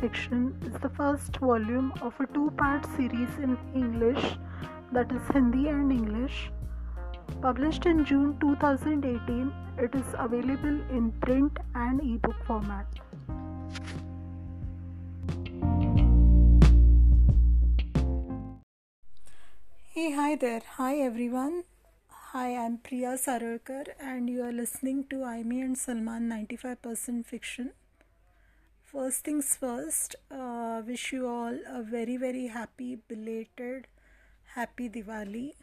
Salman 95% Fiction is the first volume of a two part series in English, that is Hindi and English. Published in June 2018, it is available in print and ebook format. Hey, hi there. Hi, everyone. Hi, I'm Priya Saralkar, and you are listening to Aimi and Salman 95% Fiction. First things first, uh, wish you all a very, very happy, belated, happy Diwali.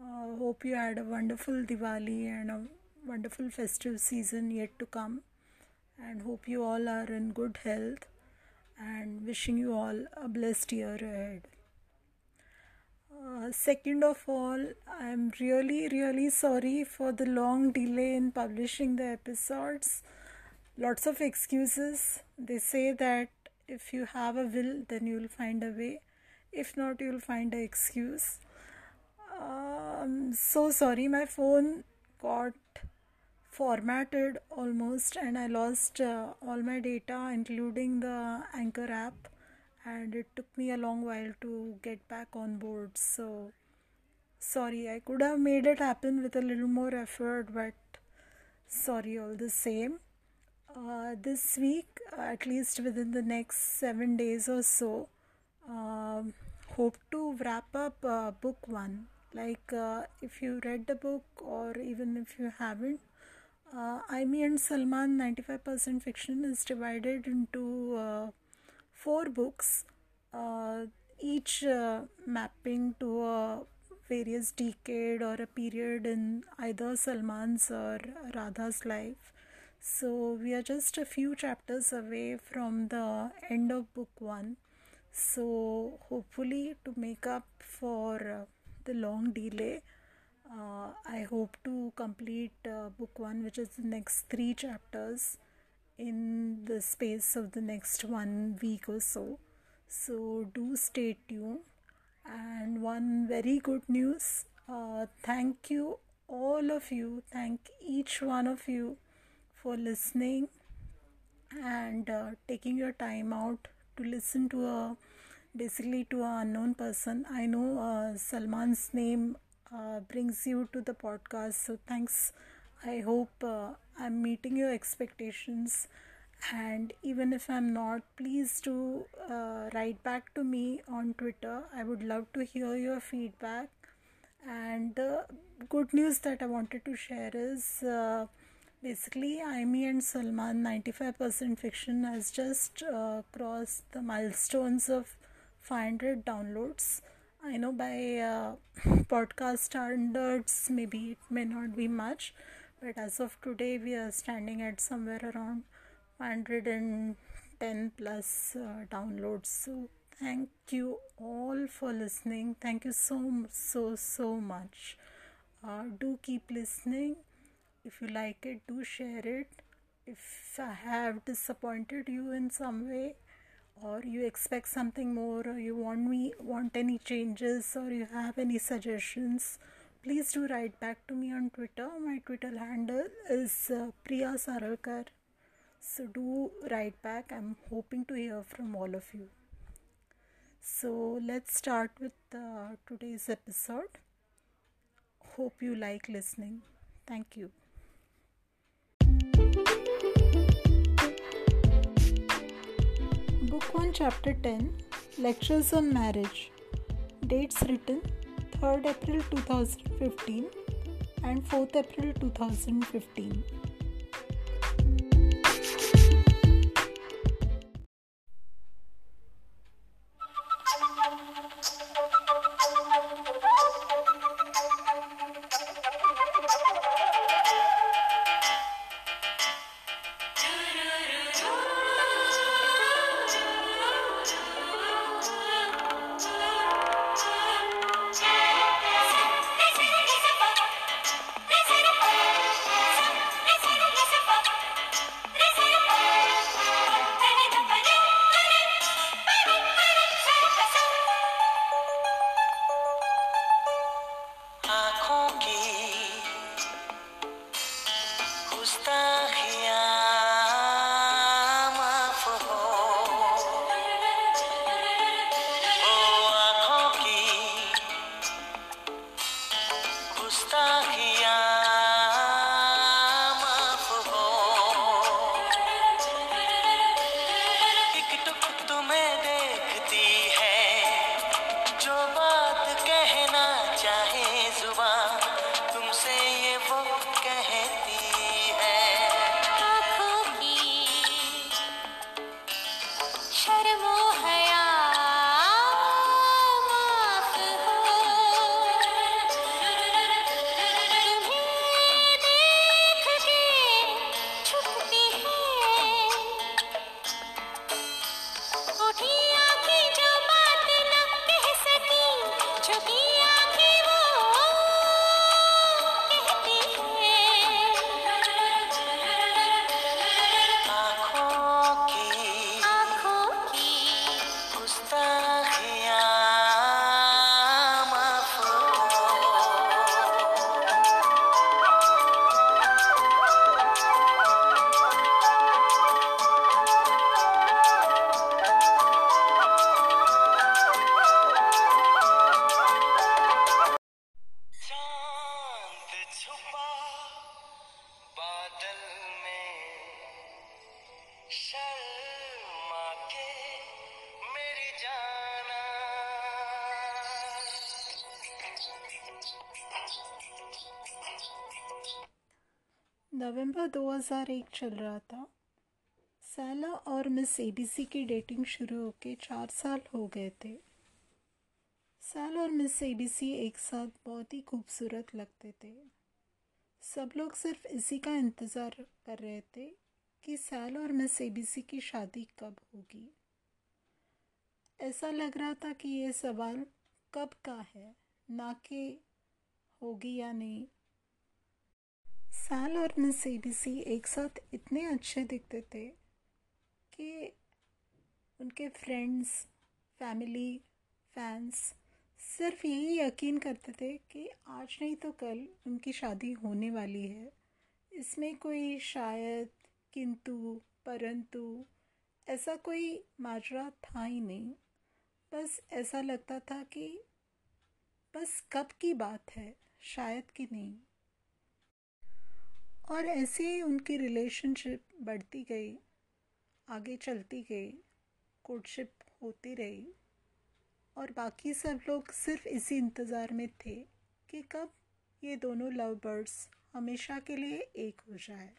Uh, hope you had a wonderful Diwali and a wonderful festive season yet to come. And hope you all are in good health. And wishing you all a blessed year ahead. Uh, second of all, I'm really, really sorry for the long delay in publishing the episodes. Lots of excuses. They say that if you have a will, then you'll find a way. If not, you'll find an excuse. Um, so sorry, my phone got formatted almost, and I lost uh, all my data, including the Anchor app and it took me a long while to get back on board. So, sorry, I could have made it happen with a little more effort, but sorry, all the same. Uh, this week, at least within the next seven days or so, uh, hope to wrap up uh, book one. Like, uh, if you read the book, or even if you haven't, uh, Aimi and Salman 95% fiction is divided into uh, four books, uh, each mapping to a various decade or a period in either Salman's or Radha's life. So we are just a few chapters away from the end of book one. So hopefully to make up for uh, the long delay, uh, I hope to complete uh, book one, which is the next three chapters in the space of the next one week or so. So do stay tuned. And one very good news uh, thank you, all of you, thank each one of you for listening and uh, taking your time out to listen to a basically to an unknown person. I know uh, Salman's name uh, brings you to the podcast, so thanks. I hope uh, I'm meeting your expectations. And even if I'm not, please do uh, write back to me on Twitter. I would love to hear your feedback. And the good news that I wanted to share is uh, basically Aimi and Salman 95% fiction has just uh, crossed the milestones of 500 downloads. I know by uh, podcast standards, maybe it may not be much, but as of today we are standing at somewhere around 110 plus uh, downloads. So thank you all for listening. Thank you so so so much. Uh, do keep listening if you like it do share it if i have disappointed you in some way or you expect something more or you want me want any changes or you have any suggestions please do write back to me on Twitter. My Twitter handle is uh, Priya Saralkar. So do write back. I'm hoping to hear from all of you. So let's start with uh, today's episode. Hope you like listening. Thank you. Book 1, Chapter 10 Lectures on Marriage. Dates written 3rd April 2015 and 4th April 2015. गुस्ताखियां नवंबर 2001 चल रहा था। सैला और Miss ABC की dating शुरू होके चार साल हो गए थे। सैल और मिस एबीसी एक साथ बहुत ही खूबसूरत लगते थे। सब लोग सिर्फ़ इसी का इंतज़ार कर रहे थे कि सैल और मिस एबीसी की शादी कब होगी। ऐसा लग रहा था कि ये सवाल कब का है, ना कि होगी या नहीं। सैल और मिस एबीसी एक साथ इतने अच्छे दिखते थे कि उनके फ्रेंड्स फैमिली फैंस सिर्फ़ यही यकीन करते थे कि आज नहीं तो कल उनकी शादी होने वाली है। इसमें कोई शायद किंतु, परंतु ऐसा कोई माजरा था ही नहीं। बस ऐसा लगता था कि बस कब की बात है, शायद कि नहीं। और ऐसे ही उनकी रिलेशनशिप बढ़ती गई, आगे चलती गई कोर्टशिप होती रही और बाकी सब लोग सिर्फ़ इसी इंतज़ार में थे कि कब ये दोनों लव बर्ड्स हमेशा के लिए एक हो जाए।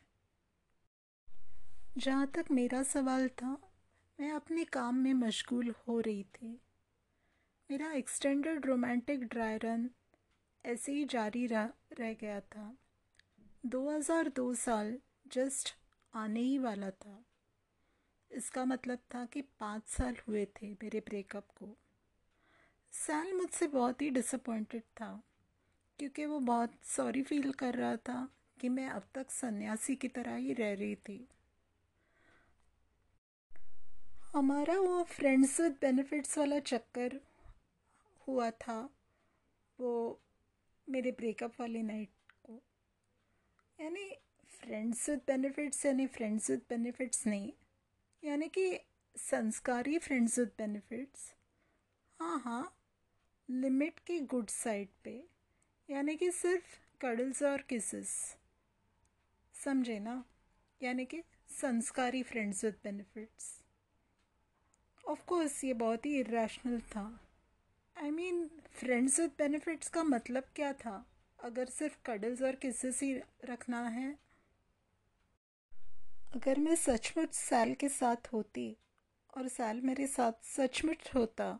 जहाँ तक मेरा सवाल था, मैं अपने काम में मशगूल हो रही थी। मेरा एक्सटेंडेड रोमांटिक ड्राई रन ऐसे ही जारी रह रह गया था। 2002 साल जस्ट आने ही वाला था। इसका मतलब था कि पाँच साल हुए थे मेरे ब्रेकअप को। सैल मुझसे बहुत ही डिसअपॉइंटेड था, क्योंकि वो बहुत सॉरी फील कर रहा था कि मैं अब तक सन्यासी की तरह ही रह रही थी। हमारा वो फ्रेंड्स विद बेनिफिट्स वाला चक्कर हुआ था, वो मेरे ब्रेकअप वाली नाइट यानी फ्रेंड्स विद बेनिफिट्स यानी फ्रेंड्स विद बेनिफिट्स नहीं। यानी कि संस्कारी फ्रेंड्स विद बेनिफिट्स हाँ हाँ लिमिट की गुड साइड पे। यानी कि सिर्फ़ कडल्स और किसेस समझे ना? यानी कि संस्कारी friends with benefits of course ये बहुत ही इरेशनल था। I mean friends with benefits का मतलब क्या था? अगर सिर्फ़ कडल्स और किसेस ही रखना है। अगर मैं सचमुच सैल के साथ होती और सैल मेरे साथ सचमुच होता,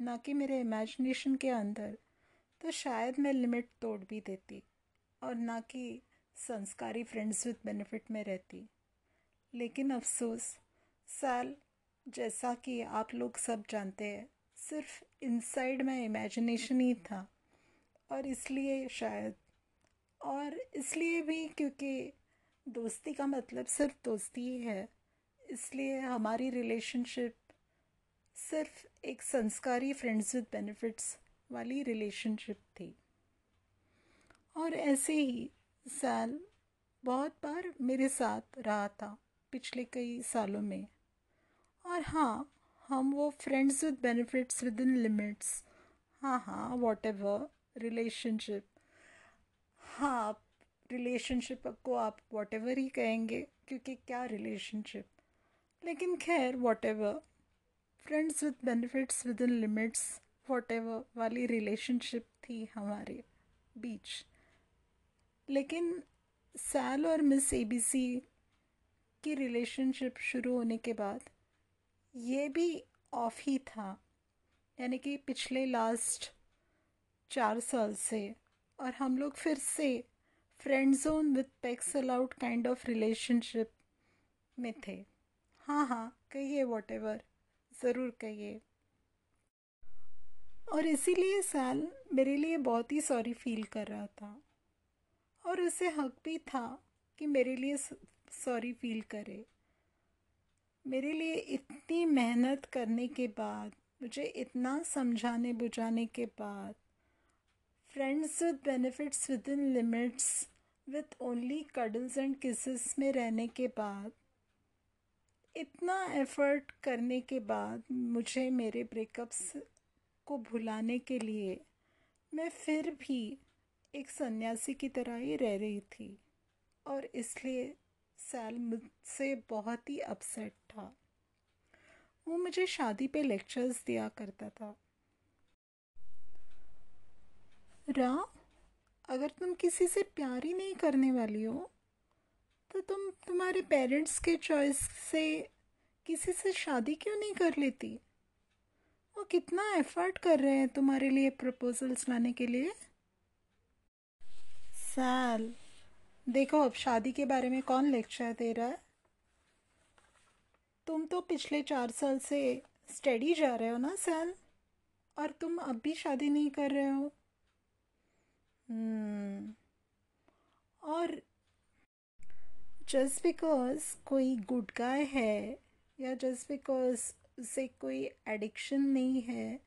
ना कि मेरे इमेजिनेशन के अंदर तो शायद मैं लिमिट तोड़ भी देती और ना कि संस्कारी फ्रेंड्स विद बेनिफिट में रहती। लेकिन अफसोस, सैल जैसा कि आप लोग सब जानते हैं, सिर्फ़ इनसाइड में इमेजिनेशन ही था। और इसलिए शायद, और इसलिए भी क्योंकि दोस्ती का मतलब सिर्फ़ दोस्ती ही है। इसलिए हमारी रिलेशनशिप सिर्फ़ एक संस्कारी फ्रेंड्स विद बेनिफिट्स वाली रिलेशनशिप थी। और ऐसे ही साल, बहुत बार मेरे साथ रहा था पिछले कई सालों में। और हाँ हम वो friends with benefits within limits हाँ हाँ वॉट एवर रिलेशनशिप हाँ आप रिलेशनशिप को आप वॉट ही कहेंगे, क्योंकि क्या रिलेशनशिप लेकिन खैर whatever friends with benefits within limits whatever वाली रिलेशनशिप थी हमारे बीच. लेकिन सैल और मिस एबीसी की रिलेशनशिप शुरू होने के बाद, ये भी ऑफ़ ही था. यानी कि पिछले लास्ट चार साल से। और हम लोग फिर से friend zone with perks allowed kind of relationship में थे। हाँ हाँ कहिए वॉट एवर ज़रूर कहिए। और इसीलिए साल मेरे लिए बहुत ही सॉरी फील कर रहा था। और उसे हक भी था कि मेरे लिए सॉरी फील करे। मेरे लिए इतनी मेहनत करने के बाद, मुझे इतना समझाने बुझाने के बाद friends with benefits within limits with only cuddles and kisses में रहने के बाद। इतना एफर्ट करने के बाद मुझे मेरे ब्रेकअप्स को भुलाने के लिए मैं फिर भी एक सन्यासी की तरह ही रह रही थी, और इसलिए सैल मुझसे बहुत ही अपसेट था। वो मुझे शादी पे लेक्चर्स दिया करता था। रा अगर तुम किसी से प्यार ही नहीं करने वाली हो तो तुम तुम्हारे पेरेंट्स के चॉइस से किसी से शादी क्यों नहीं कर लेती? वो कितना एफर्ट कर रहे हैं तुम्हारे लिए प्रपोजल्स लाने के लिए? सैल, देखो अब शादी के बारे में कौन लेक्चर दे रहा है तुम तो पिछले चार साल से स्टडी जा रहे हो ना सैल? और तुम अब भी शादी नहीं कर रहे हो. और जस्ट बिकॉज़ कोई गुड गाय है, या जस्ट बिकॉज़ उसे कोई एडिक्शन नहीं है,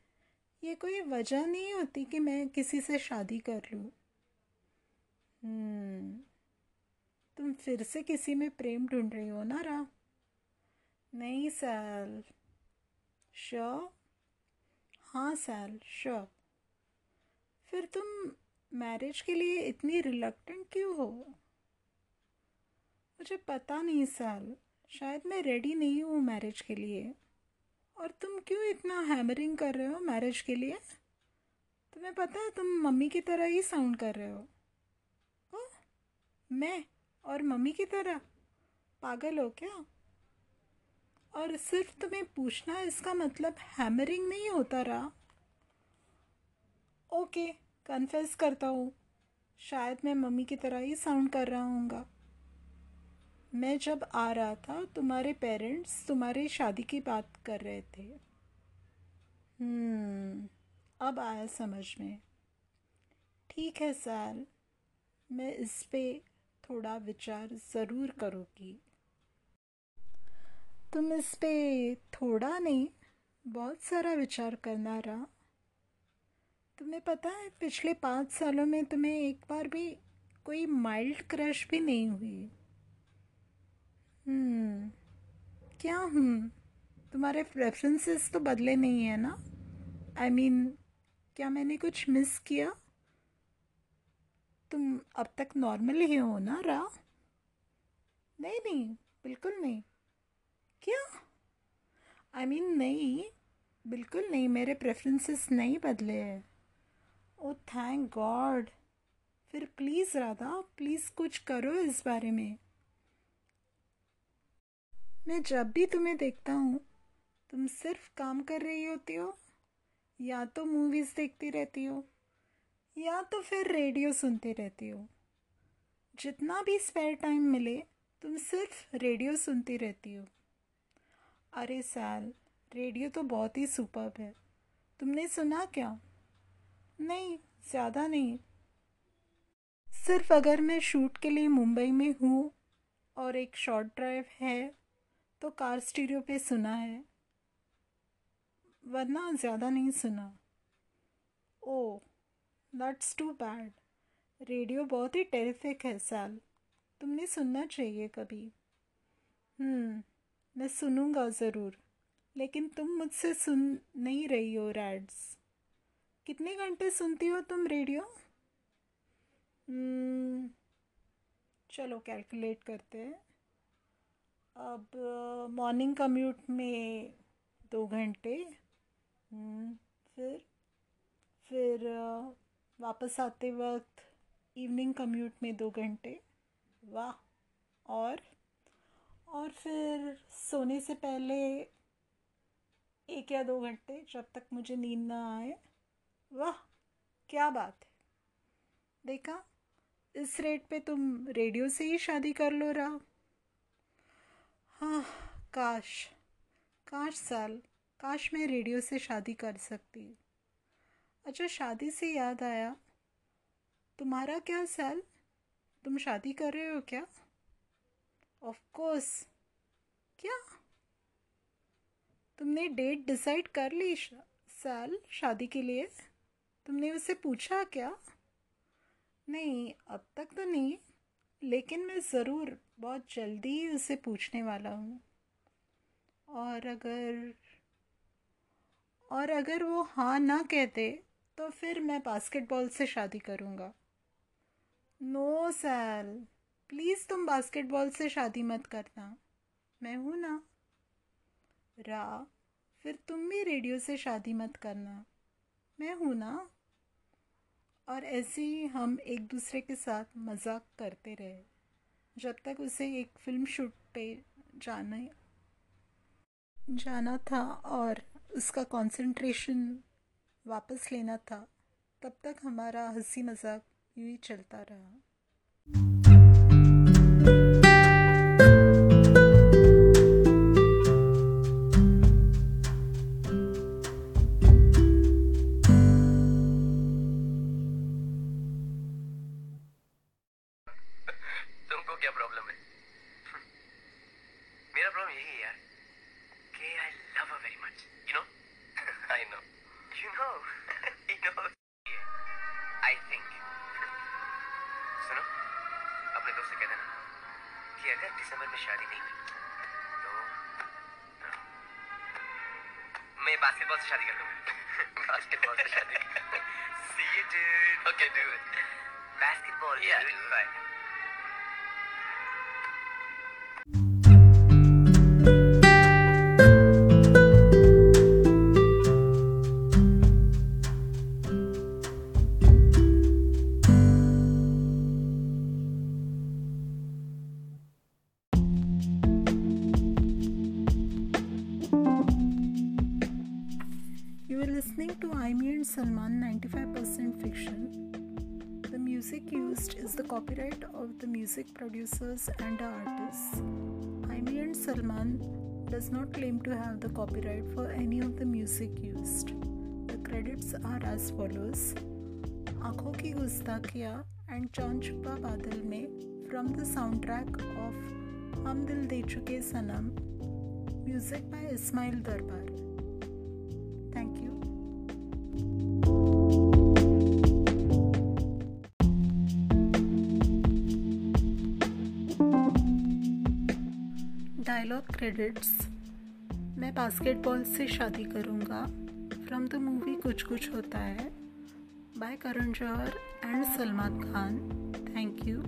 ये कोई वजह नहीं होती कि मैं किसी से शादी कर लूँ। hmm. तुम फिर से किसी में प्रेम ढूंढ रही हो ना रा नहीं, सैल। श्योर? हाँ सैल, श्योर। फिर तुम मैरिज के लिए इतनी रिलक्टेंट क्यों हो? मुझे पता नहीं सैल शायद मैं रेडी नहीं हूँ मैरिज के लिए। और तुम क्यों इतना हैमरिंग कर रहे हो मैरिज के लिए? तुम्हें पता है तुम मम्मी की तरह ही साउंड कर रहे हो। ओ, मैं और मम्मी की तरह? पागल हो क्या? और सिर्फ़ तुम्हें पूछना इसका मतलब हैमरिंग नहीं होता रहा। ओके कन्फेस करता हूँ। शायद मैं मम्मी की तरह ही साउंड कर रहा हूँगा मैं जब आ रहा था, तुम्हारे पेरेंट्स तुम्हारी शादी की बात कर रहे थे। हम्म अब आया समझ में। ठीक है सैल मैं इस पे थोड़ा विचार ज़रूर करूँगी। तुम इस पे थोड़ा नहीं, बहुत सारा विचार करना रहा। तुम्हें पता है पिछले पाँच सालों में तुम्हें एक बार भी कोई माइल्ड क्रश भी नहीं हुई। हम्म क्या हूँ तुम्हारे प्रेफरेंसेस तो बदले नहीं है ना? आई I मीन mean, क्या मैंने कुछ मिस किया? तुम अब तक नॉर्मल ही हो ना रा? नहीं नहीं बिल्कुल नहीं। क्या? आई I मीन mean, नहीं बिल्कुल नहीं मेरे प्रेफरेंसेस नहीं बदले हैं। ओ थैंक गॉड फिर प्लीज़ राधा प्लीज़ कुछ करो इस बारे में। मैं जब भी तुम्हें देखता हूँ, तुम सिर्फ़ काम कर रही होती हो, या तो मूवीज़ देखती रहती हो, या तो फिर रेडियो सुनते रहती हो। जितना भी स्पेयर टाइम मिले, तुम सिर्फ़ रेडियो सुनती रहती हो। अरे साल रेडियो तो बहुत ही सुपर है। तुमने सुना क्या? नहीं, ज़्यादा नहीं। सिर्फ़ अगर मैं शूट के लिए मुंबई में हूँ और एक शॉर्ट ड्राइव है तो कार स्टीरियो पे सुना है। वरना ज़्यादा नहीं सुना। Oh that's too bad radio बहुत ही टेरिफिक है, साल। तुमने सुनना चाहिए कभी। हम्म मैं सुनूँगा ज़रूर। लेकिन तुम मुझसे सुन नहीं रही हो रैड्स कितने घंटे सुनती हो तुम रेडियो? हम्म, चलो कैलकुलेट करते हैं। अब मॉर्निंग कम्यूट में दो घंटे हम्म, फिर फिर वापस आते वक्त इवनिंग कम्यूट में दो घंटे वाह और और फिर सोने से पहले एक या दो घंटे जब तक मुझे नींद ना आए। वाह, क्या बात है। देखा, इस रेट पे तुम रेडियो से ही शादी कर लो रहा हाँ काश काश साल, काश मैं रेडियो से शादी कर सकती अच्छा शादी से याद आया, तुम्हारा क्या साल? तुम शादी कर रहे हो क्या? ऑफ़ कोर्स क्या? तुमने डेट डिसाइड कर ली साल शादी के लिए? तुमने उससे पूछा क्या? नहीं, अब तक तो नहीं, लेकिन मैं ज़रूर बहुत जल्दी ही उसे पूछने वाला हूँ। और अगर और अगर वो हाँ ना कहते तो फिर मैं बास्केटबॉल से शादी करूँगा। नो सैल प्लीज़ तुम बास्केटबॉल से शादी मत करना। मैं हूँ ना। रा, फिर तुम भी रेडियो से शादी मत करना। मैं हूँ ना? और ऐसे ही हम एक दूसरे के साथ मज़ाक करते रहे, जब तक उसे एक फ़िल्म शूट पे जाना जाना था और उसका कंसंट्रेशन वापस लेना था, तब तक हमारा हँसी मज़ाक यूँ ही चलता रहा। सुनो अपने दोस्त से कह देना कि अगर दिसंबर में शादी नहीं हुई तो हाँ। मैं बास्केटबॉल से शादी कर लूँगा बास्केटबॉल से शादी? See you dude okay do it basketball या do it Salman 95% fiction. The music used is the copyright of the music producers and the artists. Aimi and Salman does not claim to have the copyright for any of the music used. The credits are as follows आंखों की गुस्ताखिया and चांद छुपा बादल में from the sound track of Hum Dil De चुके Sanam music by Ismail दरबार dialogue credits मैं basketball से शादी करूँगा। फ्रॉम द मूवी कुछ कुछ होता है। By Karan Johar and Salman Khan thank you